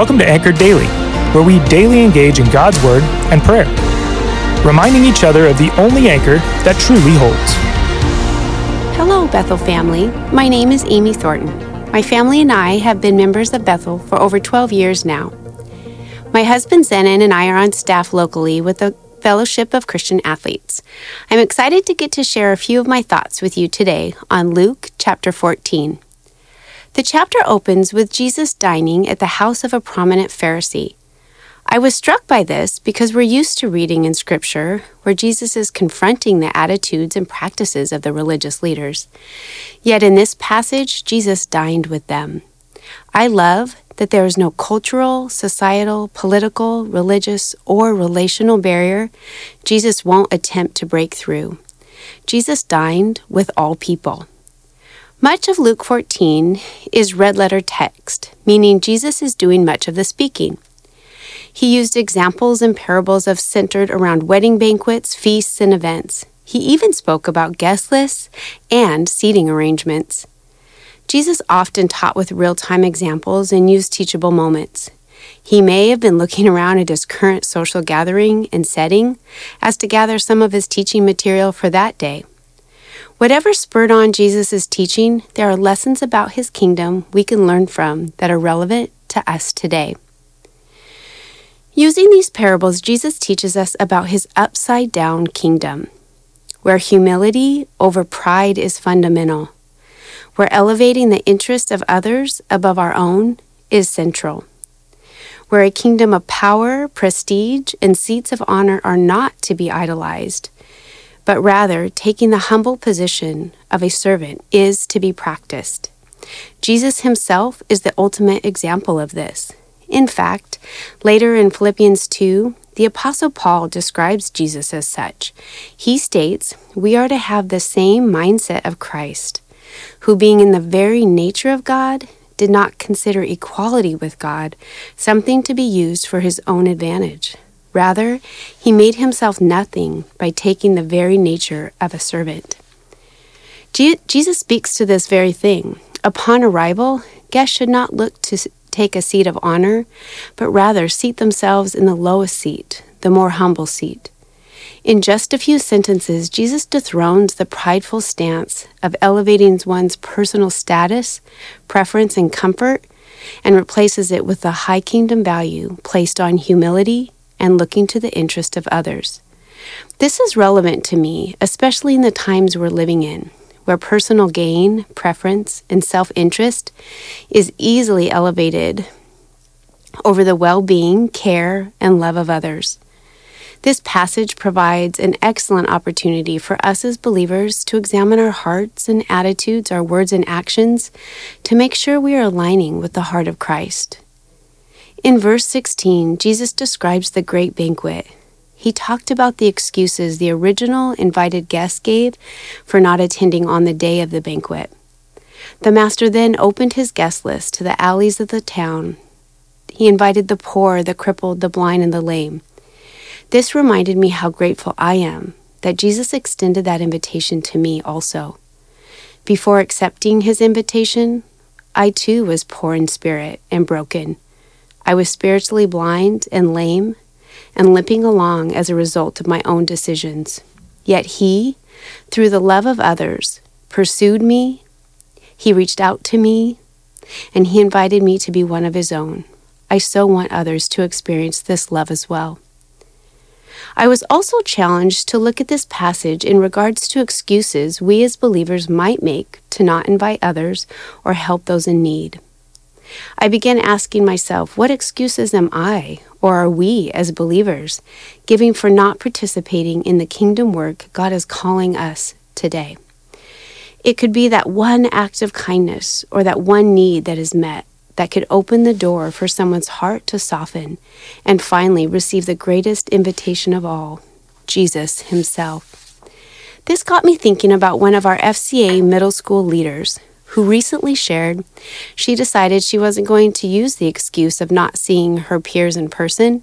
Welcome to Anchored Daily, where we daily engage in God's Word and prayer, reminding each other of the only anchor that truly holds. Hello, Bethel family. My name is Amy Thornton. My family and I have been members of Bethel for over 12 years now. My husband Zenon and I are on staff locally with the Fellowship of Christian Athletes. I'm excited to get to share a few of my thoughts with you today on Luke chapter 14. The chapter opens with Jesus dining at the house of a prominent Pharisee. I was struck by this because we're used to reading in Scripture where Jesus is confronting the attitudes and practices of the religious leaders. Yet in this passage, Jesus dined with them. I love that there is no cultural, societal, political, religious, or relational barrier Jesus won't attempt to break through. Jesus dined with all people. Much of Luke 14 is red letter text, meaning Jesus is doing much of the speaking. He used examples and parables of centered around wedding banquets, feasts, and events. He even spoke about guest lists and seating arrangements. Jesus often taught with real time examples and used teachable moments. He may have been looking around at his current social gathering and setting as to gather some of his teaching material for that day. Whatever spurred on Jesus' teaching, there are lessons about his kingdom we can learn from that are relevant to us today. Using these parables, Jesus teaches us about his upside down kingdom, where humility over pride is fundamental, where elevating the interest of others above our own is central, where a kingdom of power, prestige, and seats of honor are not to be idolized but rather taking the humble position of a servant is to be practiced. Jesus himself is the ultimate example of this. In fact, later in Philippians 2, the Apostle Paul describes Jesus as such. He states, We are to have the same mindset of Christ, who, being in the very nature of God, did not consider equality with God something to be used for his own advantage. Rather, he made himself nothing by taking the very nature of a servant. Jesus speaks to this very thing. Upon arrival, guests should not look to take a seat of honor, but rather seat themselves in the lowest seat, the more humble seat. In just a few sentences, Jesus dethrones the prideful stance of elevating one's personal status, preference, and comfort, and replaces it with the high kingdom value placed on humility and looking to the interest of others. This is relevant to me, especially in the times we're living in, where personal gain, preference, and self interest is easily elevated over the well being, care, and love of others. This passage provides an excellent opportunity for us as believers to examine our hearts and attitudes, our words and actions, to make sure we are aligning with the heart of Christ. In verse 16, Jesus describes the great banquet. He talked about the excuses the original invited guests gave for not attending on the day of the banquet. The master then opened his guest list to the alleys of the town. He invited the poor, the crippled, the blind, and the lame. This reminded me how grateful I am that Jesus extended that invitation to me also. Before accepting his invitation, I too was poor in spirit and broken. I was spiritually blind and lame and limping along as a result of my own decisions. Yet He, through the love of others, pursued me, He reached out to me, and He invited me to be one of His own. I so want others to experience this love as well. I was also challenged to look at this passage in regards to excuses we as believers might make to not invite others or help those in need. I began asking myself, what excuses am I, or are we as believers, giving for not participating in the kingdom work God is calling us today? It could be that one act of kindness or that one need that is met that could open the door for someone's heart to soften and finally receive the greatest invitation of all Jesus Himself. This got me thinking about one of our FCA middle school leaders who recently shared she decided she wasn't going to use the excuse of not seeing her peers in person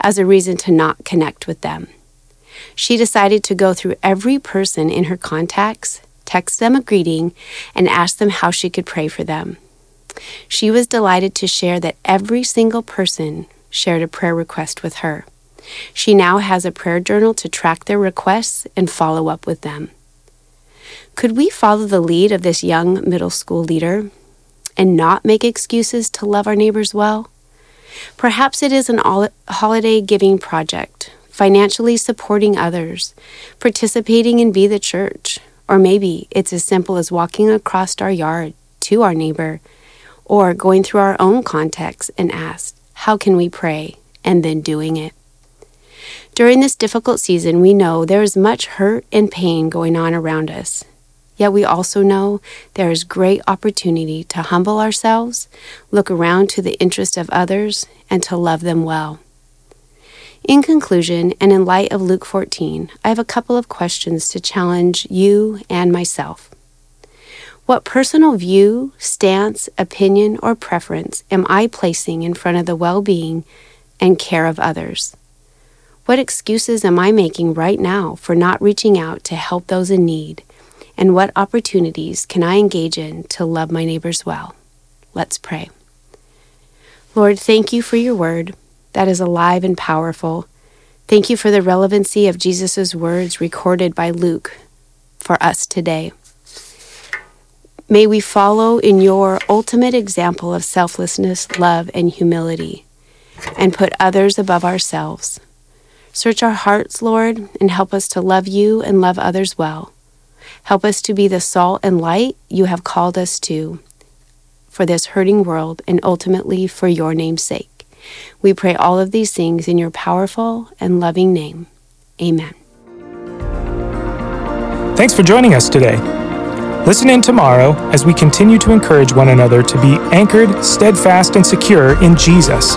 as a reason to not connect with them. She decided to go through every person in her contacts, text them a greeting, and ask them how she could pray for them. She was delighted to share that every single person shared a prayer request with her. She now has a prayer journal to track their requests and follow up with them. Could we follow the lead of this young middle school leader and not make excuses to love our neighbors well? Perhaps it is an holiday giving project, financially supporting others, participating in Be the Church, or maybe it's as simple as walking across our yard to our neighbor or going through our own context and ask, How can we pray? and then doing it. During this difficult season, we know there is much hurt and pain going on around us. Yet we also know there is great opportunity to humble ourselves, look around to the interest of others, and to love them well. In conclusion, and in light of Luke 14, I have a couple of questions to challenge you and myself. What personal view, stance, opinion, or preference am I placing in front of the well being and care of others? What excuses am I making right now for not reaching out to help those in need? And what opportunities can I engage in to love my neighbors well? Let's pray. Lord, thank you for your word that is alive and powerful. Thank you for the relevancy of Jesus' words recorded by Luke for us today. May we follow in your ultimate example of selflessness, love, and humility, and put others above ourselves. Search our hearts, Lord, and help us to love you and love others well. Help us to be the salt and light you have called us to for this hurting world and ultimately for your name's sake. We pray all of these things in your powerful and loving name. Amen. Thanks for joining us today. Listen in tomorrow as we continue to encourage one another to be anchored, steadfast, and secure in Jesus.